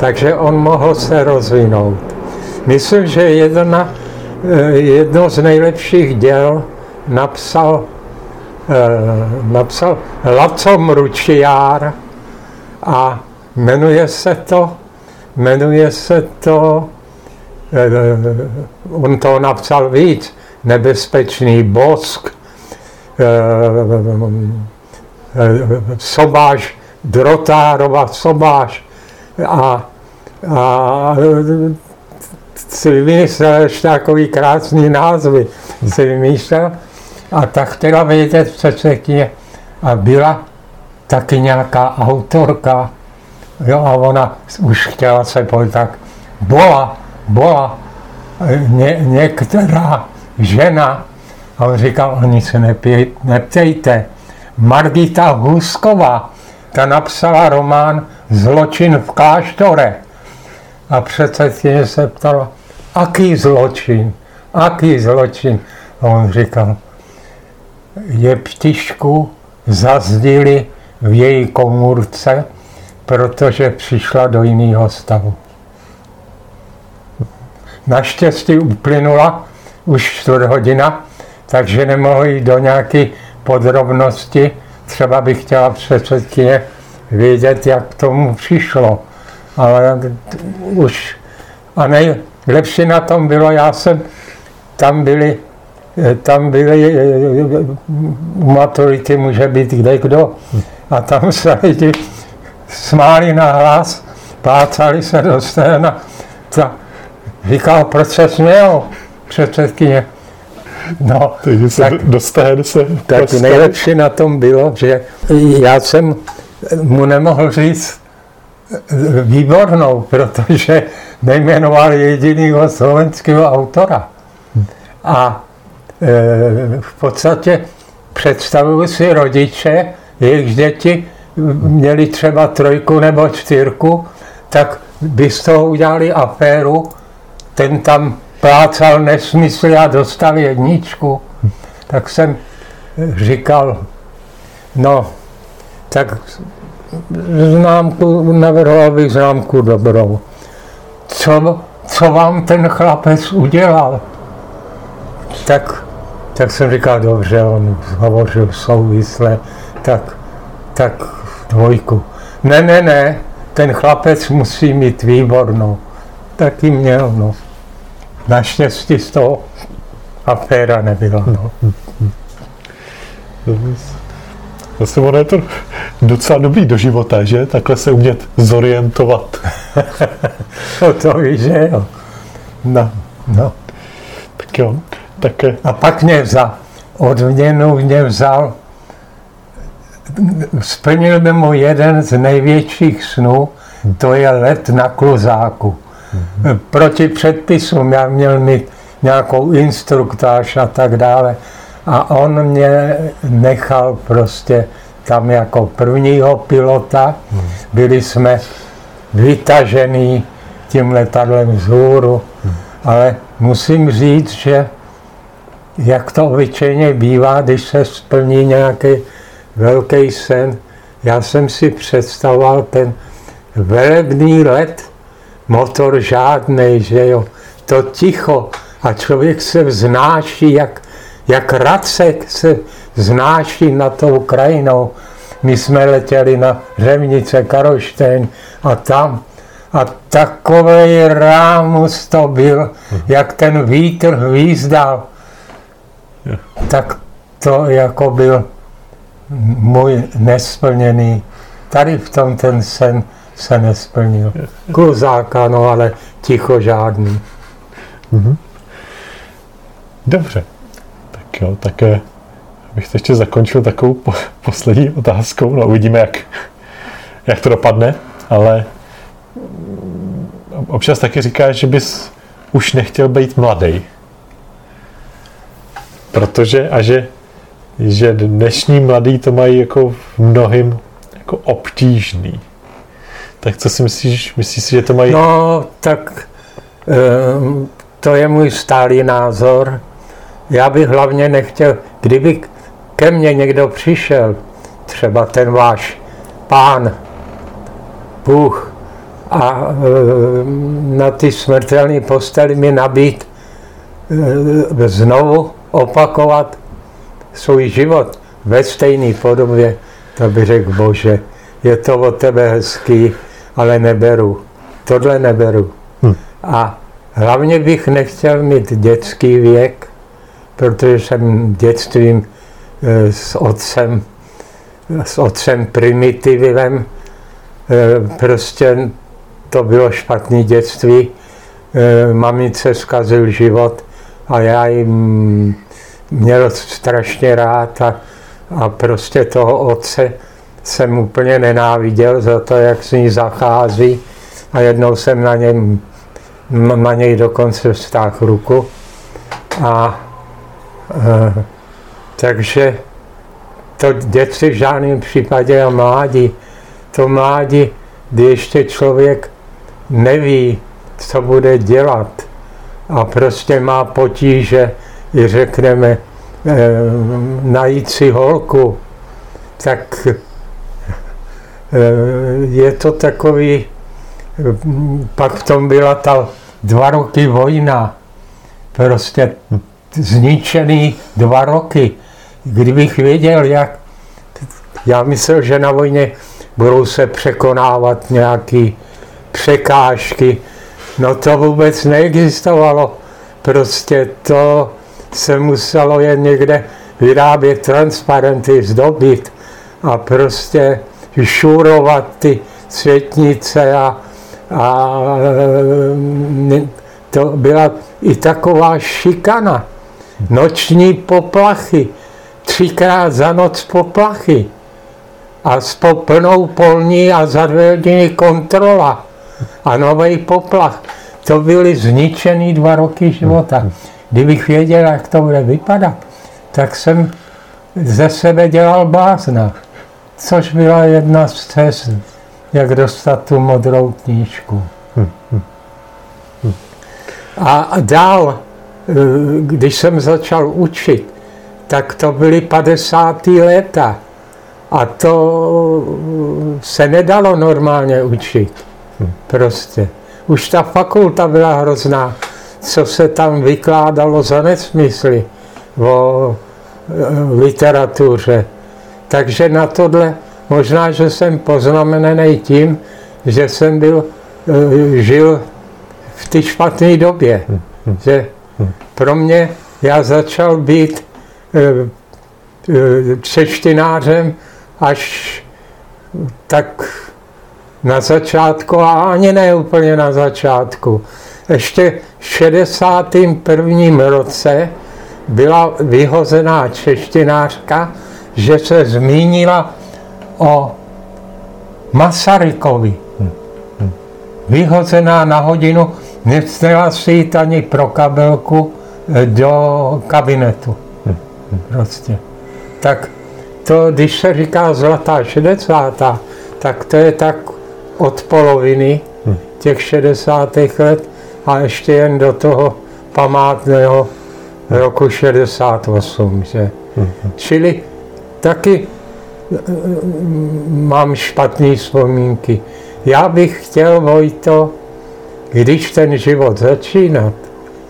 takže on mohl se rozvinout. Myslím, že jedna, jedno z nejlepších děl napsal, eh, napsal Laco Mručiár a jmenuje se to, jmenuje se to, eh, on to napsal víc, Nebezpečný bosk, Sobáš, Drotárova Sobáš a, a si vymyslel ještě takový krásný názvy, si vymýšlel a tak chtěla vědět předsedkyně a byla taky nějaká autorka, jo, a ona už chtěla se pojít tak, bola, bola, ně, některá žena, a on říkal, oni se neptejte, Margita Husková, ta napsala román Zločin v kláštore. A předsedkyně se ptala, aký zločin, aký zločin. A on říkal, je ptišku zazdili v její komůrce, protože přišla do jiného stavu. Naštěstí uplynula už čtvrt hodina, takže nemohu jít do nějaké podrobnosti. Třeba bych chtěla předsedkyně vědět, jak k tomu přišlo. Ale už a nejlepší na tom bylo, já jsem tam byli, tam byli u maturity může být kde kdo. A tam se lidi smáli na hlas, plácali se do sténa. Říkal, proč se směl předsedkyně? No, Takže se tak, dostane se tak prostě. nejlepší na tom bylo, že já jsem mu nemohl říct výbornou, protože nejmenoval jedinýho slovenského autora. A e, v podstatě představuji si rodiče, jejich děti měli třeba trojku nebo čtyřku, tak by z toho udělali aféru, ten tam plácal nesmysly a dostal jedničku, tak jsem říkal, no, tak známku, navrhoval bych známku dobrou. Co, co vám ten chlapec udělal? Tak, tak jsem říkal, dobře, on hovořil souvisle, tak, tak dvojku. Ne, ne, ne, ten chlapec musí mít výbornou. Taky měl, no. Naštěstí z toho aféra nebyla. No. Zase ono je to docela dobrý do života, že? Takhle se umět zorientovat. no to víš, že jo. No, no. Tak jo. Tak... A pak mě vzal, odměnu mě vzal, splnil by mu jeden z největších snů, to je let na kluzáku. Mm-hmm. Proti předpisům já měl mít nějakou instruktáž a tak dále. A on mě nechal prostě tam jako prvního pilota. Byli jsme vytažený tím letadlem vzhůru, mm. ale musím říct, že jak to obyčejně bývá, když se splní nějaký velký sen, já jsem si představoval ten velebný let motor žádný, že jo, to ticho a člověk se vznáší, jak, jak racek se vznáší na tou krajinou. My jsme letěli na Řevnice, Karoštejn a tam a takový rámus to byl, jak ten vítr hvízdal. Tak to jako byl můj nesplněný. Tady v tom ten sen se nesplnil. Kluzáka, no ale ticho žádný. Dobře. Tak jo, tak eh, bych to ještě zakončil takovou po, poslední otázkou. No uvidíme, jak, jak to dopadne, ale mm, občas taky říkáš, že bys už nechtěl být mladý. Protože a že, že dnešní mladí to mají jako v mnohým jako obtížný. Tak co si myslíš? Myslíš si, že to mají... No, tak ehm, to je můj stálý názor. Já bych hlavně nechtěl, kdyby ke mně někdo přišel, třeba ten váš pán, Bůh, a ehm, na ty smrtelné posteli mi nabít e, znovu opakovat svůj život ve stejné podobě, to by řekl, bože, je to od tebe hezký, ale neberu. Tohle neberu. Hm. A hlavně bych nechtěl mít dětský věk, protože jsem dětstvím eh, s otcem, s otcem primitivem, eh, prostě to bylo špatné dětství, eh, mamice zkazil život a já jim měl strašně rád a, a prostě toho otce jsem úplně nenáviděl za to, jak s ní zachází a jednou jsem na, něm, na něj dokonce vztáhl ruku. A takže to děti v žádném případě a mládí, to mládí, kdy ještě člověk neví, co bude dělat a prostě má potíže, i řekneme, e, najít si holku, tak Eh, je to takový, pak v tom byla ta dva roky vojna, prostě zničený dva roky. Kdybych věděl, jak, já myslel, že na vojně budou se překonávat nějaké překážky, no to vůbec neexistovalo. Prostě to se muselo jen někde vyrábět transparenty, zdobit a prostě šurovat ty světnice a, a to byla i taková šikana. Noční poplachy, třikrát za noc poplachy a s plnou polní a za dvě hodiny kontrola a nový poplach. To byly zničený dva roky života. Kdybych věděl, jak to bude vypadat, tak jsem ze sebe dělal blázna což byla jedna z cest, jak dostat tu modrou knížku. A dál, když jsem začal učit, tak to byly 50. léta. A to se nedalo normálně učit. Prostě. Už ta fakulta byla hrozná, co se tam vykládalo za nesmysly o eh, literatuře. Takže na tohle možná, že jsem poznamenaný tím, že jsem byl, eh, žil v té špatné době. Hmm, hmm. Že pro mě já začal být eh, eh, češtinářem až tak na začátku a ani ne úplně na začátku. Ještě v 61. roce byla vyhozená češtinářka, že se zmínila o Masarykovi. Vyhozená na hodinu, nechtěla si jít ani pro kabelku eh, do kabinetu. Prostě. Tak to, když se říká zlatá 60. tak to je tak od poloviny těch 60. let a ještě jen do toho památného roku 68. Že? Čili taky eh, mám špatné vzpomínky. Já bych chtěl, Vojto, když ten život začínat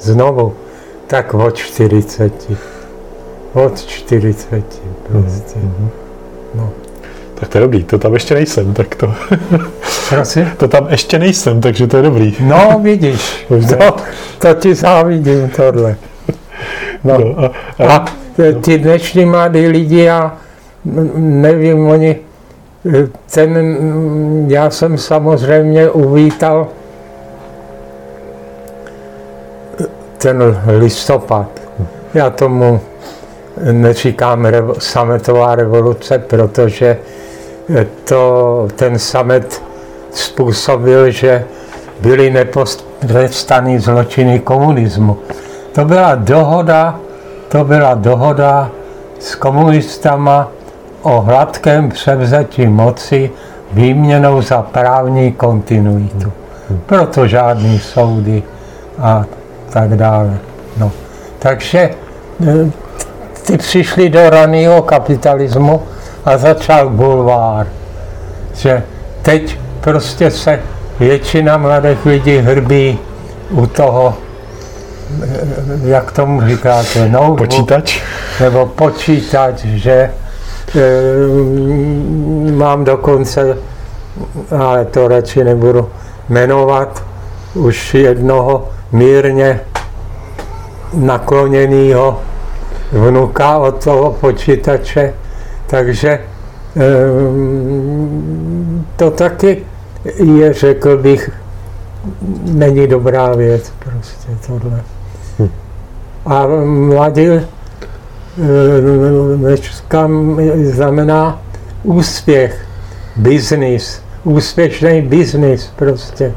znovu, tak od 40. Od 40 prostě. Mm-hmm. No. Tak to je dobrý, to tam ještě nejsem, tak to... Prosím? To tam ještě nejsem, takže to je dobrý. No, vidíš, to, to ti závidím tohle. No. no a, a, a ty dnešní mladí lidi, já nevím, oni ten, já jsem samozřejmě uvítal ten listopad. Já tomu neříkám revo, sametová revoluce, protože to, ten samet způsobil, že byly nepotrestaný zločiny komunismu. To byla dohoda, to byla dohoda s komunistama o hladkém převzetí moci výměnou za právní kontinuitu. Proto žádný soudy a tak dále. No. Takže e, ty přišli do raného kapitalismu a začal bulvár. Že teď prostě se většina mladých lidí hrbí u toho, e, jak tomu říkáte, notebook, Počítač? nebo počítač, že e, mám dokonce, ale to radši nebudu jmenovat, už jednoho mírně nakloněného vnuka od toho počítače, takže e, to taky je, řekl bych, není dobrá věc prostě tohle. A mladí dneska znamená úspěch, biznis, úspěšný biznis prostě.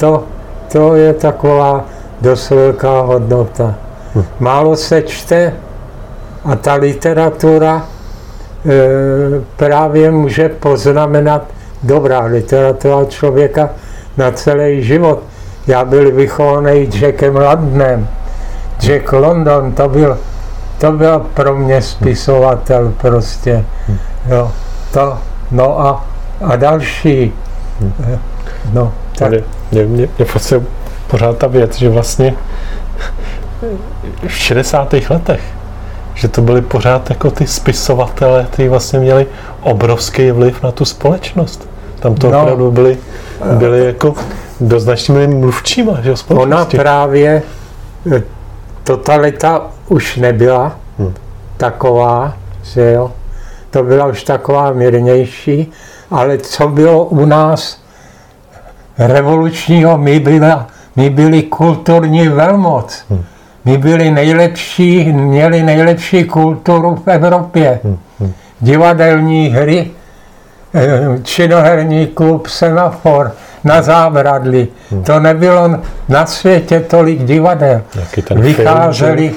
To, to je taková dost velká hodnota. Málo se čte a ta literatura e, právě může poznamenat dobrá literatura člověka na celý život. Já byl vychovaný Jackem Londonem. Jack London, to byl, to byl pro mě spisovatel prostě. Jo, to, no a, a další. No, tak. Mě, mě, mě, prostě pořád ta věc, že vlastně v 60. letech, že to byly pořád jako ty spisovatele, kteří vlastně měli obrovský vliv na tu společnost. Tam to no, opravdu byli, byli jako do značnými mluvčíma, že Ona právě, eh, totalita už nebyla hmm. taková, že jo, to byla už taková mírnější, ale co bylo u nás revolučního, my, byla, my byli kulturní velmoc. Hmm. My byli nejlepší, měli nejlepší kulturu v Evropě. Hmm. Hmm. Divadelní hry, eh, činoherní klub Semafor na zábradli. Hmm. To nebylo na světě tolik divadel. Vycházely,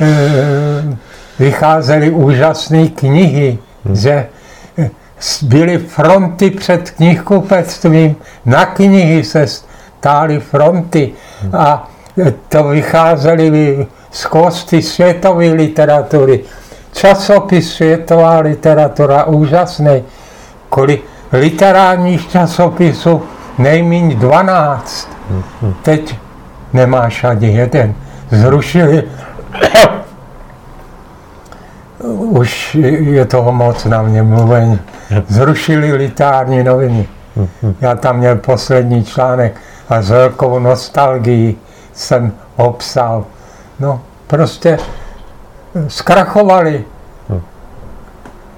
eh, vycházely úžasné knihy, hmm. eh, byly fronty před knihkupectvím, na knihy se stály fronty a to vycházely z kosty světové literatury. Časopis světová literatura, úžasný. Kolik literárních časopisů nejméně 12. Teď nemáš ani jeden. Zrušili už je toho moc na mě mluvení. Zrušili literární noviny. Já tam měl poslední článek a s velkou nostalgií jsem ho psal. No, prostě zkrachovali.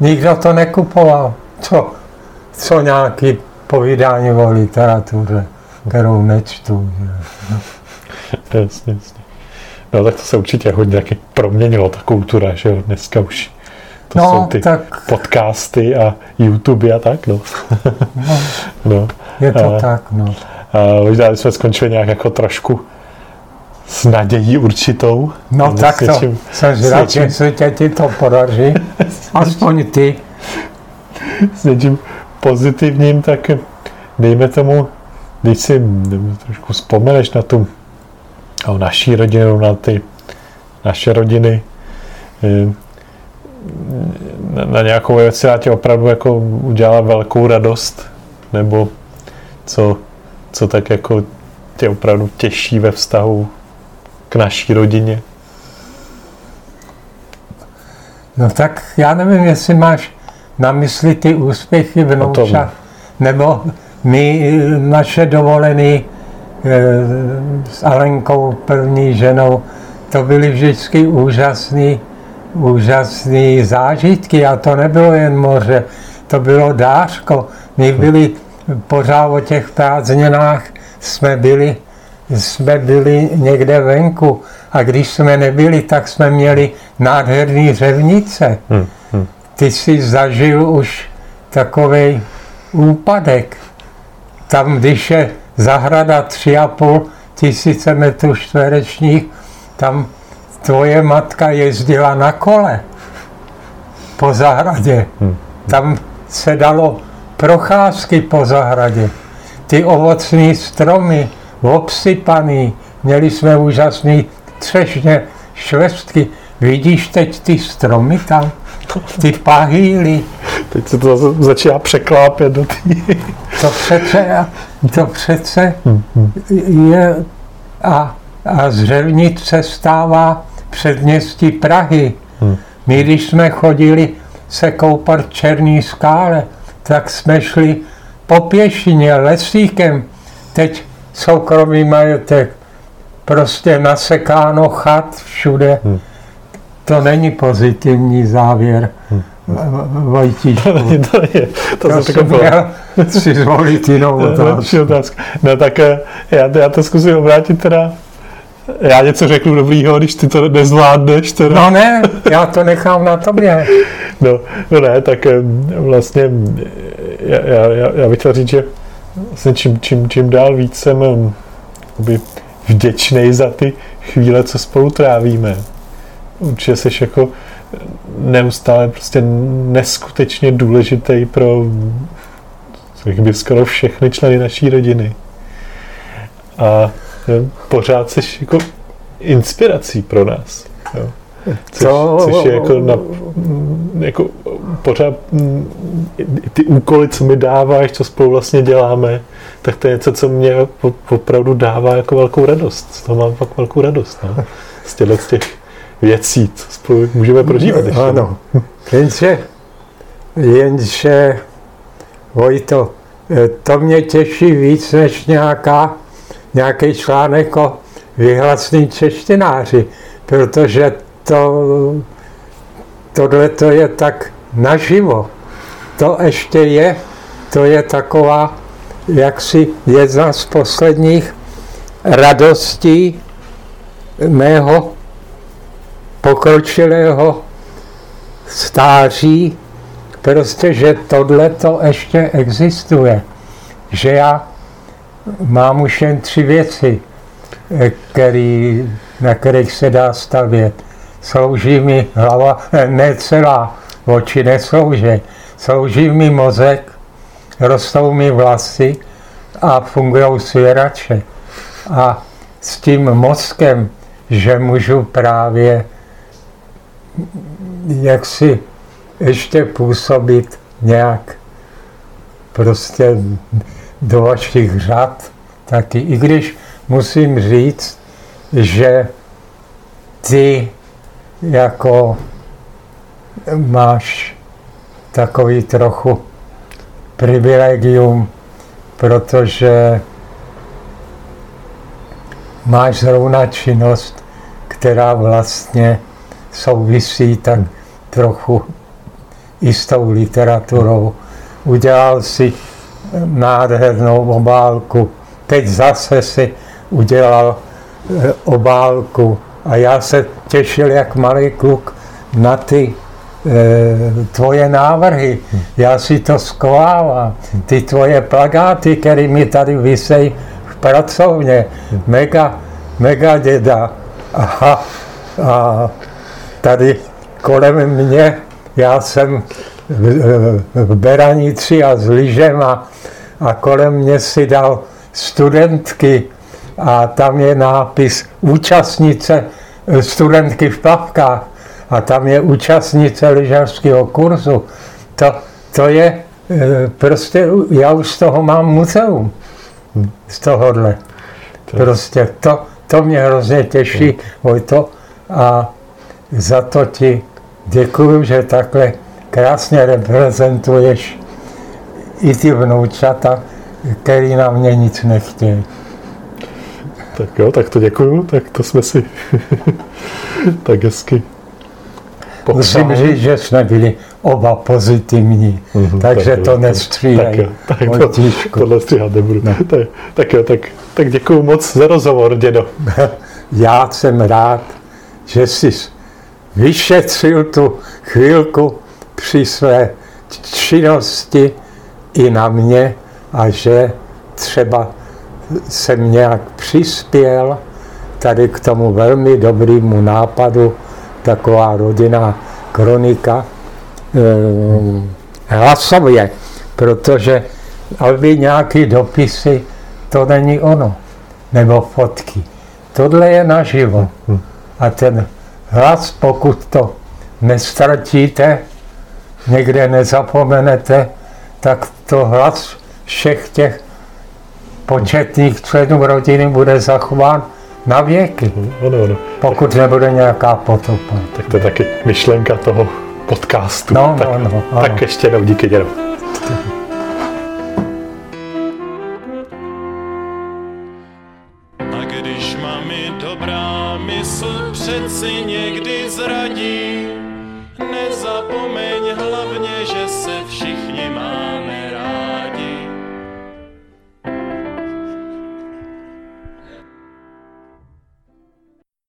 Nikdo to nekupoval. Co, co nějaký povídání o literatuře, kterou nečtu. Jasně, jasně. No tak to se určitě hodně taky proměnilo, ta kultura, že jo, dneska už to no, jsou ty tak... podcasty a YouTube a tak, no. no, no. Je to a, tak, no. A možná jsme skončili nějak jako trošku s nadějí určitou. No tak to, něčím, jsem zvědav, se tě ti to podaří. Aspoň ty. S něčím pozitivním, tak dejme tomu, když si trošku vzpomeneš na tu o naší rodinu, na ty naše rodiny, eh, na, nějakou věc, která tě opravdu jako udělala velkou radost, nebo co, co tak jako tě opravdu těší ve vztahu k naší rodině? No tak já nevím, jestli máš na mysli ty úspěchy vnoučat, nebo my naše dovolený e, s Alenkou, první ženou, to byly vždycky úžasný, úžasný zážitky a to nebylo jen moře, to bylo dářko. My byli pořád o těch prázdninách, jsme byli, jsme byli někde venku a když jsme nebyli, tak jsme měli nádherný řevnice. Hmm. Hmm. Ty jsi zažil už takový úpadek. Tam, když je zahrada tři a půl tisíce metrů čtverečních, tam tvoje matka jezdila na kole po zahradě. Hmm. Tam se dalo procházky po zahradě. Ty ovocné stromy, obsypaný, měli jsme úžasný třešně, švestky. Vidíš teď ty stromy tam? Ty pahýly. Teď se to zase začíná překlápět do tý... To přece, to přece hmm, hmm. je a, a z Řevnice stává předměstí Prahy. Hmm. My, když jsme chodili se koupat v Černý skále, tak jsme šli po pěšině, lesíkem. Teď soukromý majetek, prostě nasekáno chat všude. Hmm. To není pozitivní závěr. Hmm. Vojtíšku. to je, to, to jsem měl si zvolit jinou otázku. No tak eh, já, já to zkusím obrátit teda já něco řeknu dobrýho, když ty to nezvládneš. Teda. No ne, já to nechám na tobě. No, no ne, tak eh, vlastně já, já, já bych chtěl říct, že vlastně čím, čím, čím dál víc jsem eh, vděčný za ty chvíle, co spolu trávíme. Určitě jsi jako neustále prostě neskutečně důležitý pro by skoro všechny členy naší rodiny. A pořád jsi jako inspirací pro nás. Jo. Což, to... což je jako, na, jako pořád ty úkoly, co mi dáváš, co spolu vlastně děláme, tak to je něco, co mě opravdu dává jako velkou radost. Z toho mám fakt velkou radost. No. Z těchto těch věcí, co spolu můžeme prožívat. Ještě. Ano, jenže, jenže, Vojto, to mě těší víc než nějaká, nějaký článek o vyhlasný češtináři, protože to, tohle to je tak naživo. To ještě je, to je taková, jaksi jedna z posledních radostí mého pokročilého stáří, prostě, že tohle to ještě existuje. Že já mám už jen tři věci, který, na kterých se dá stavět. Slouží mi hlava, ne celá, oči neslouží. Slouží mi mozek, rostou mi vlasy a fungují svěrače. A s tím mozkem, že můžu právě jak si ještě působit nějak prostě do vašich řad taky. I když musím říct, že ty jako máš takový trochu privilegium, protože máš zrovna činnost, která vlastně souvisí tak trochu i s tou literaturou. Udělal si nádhernou obálku, teď zase si udělal eh, obálku a já se těšil jak malý kluk na ty e, tvoje návrhy. Já si to sklávám. Ty tvoje plagáty, které mi tady vysejí v pracovně. Mega, mega děda. Aha. A tady kolem mě, já jsem v Beranici a s lyžem a, a kolem mě si dal studentky a tam je nápis účastnice studentky v plavkách a tam je účastnice lyžařského kurzu. To, to je e, prostě, já už z toho mám muzeum, z tohohle. Prostě to, to mě hrozně těší, to a za to ti děkuju, že takhle krásně reprezentuješ i ty vnoučata, který na mě nic nechtějí. Tak jo, tak to děkuju, tak to jsme si tak hezky musím říct, že jsme byli oba pozitivní, mm-hmm, takže tak to nestřílej. Tak, tak to, tohle stříhat nebudu. Ne. Tak, tak jo, tak, tak děkuju moc za rozhovor, dědo. Já jsem rád, že jsi vyšetřil tu chvilku při své činnosti i na mě a že třeba jsem nějak přispěl tady k tomu velmi dobrému nápadu, taková rodinná kronika eh, hlasově, protože aby nějaký dopisy, to není ono, nebo fotky. Tohle je naživo. A ten hlas, pokud to nestratíte, někde nezapomenete, tak to hlas všech těch početných členů rodiny bude zachován na věky. Ano, ano. Pokud nebude nějaká potopa. Tak to je taky myšlenka toho podcastu. No, tak, no, no, tak ještě jednou díky dědo.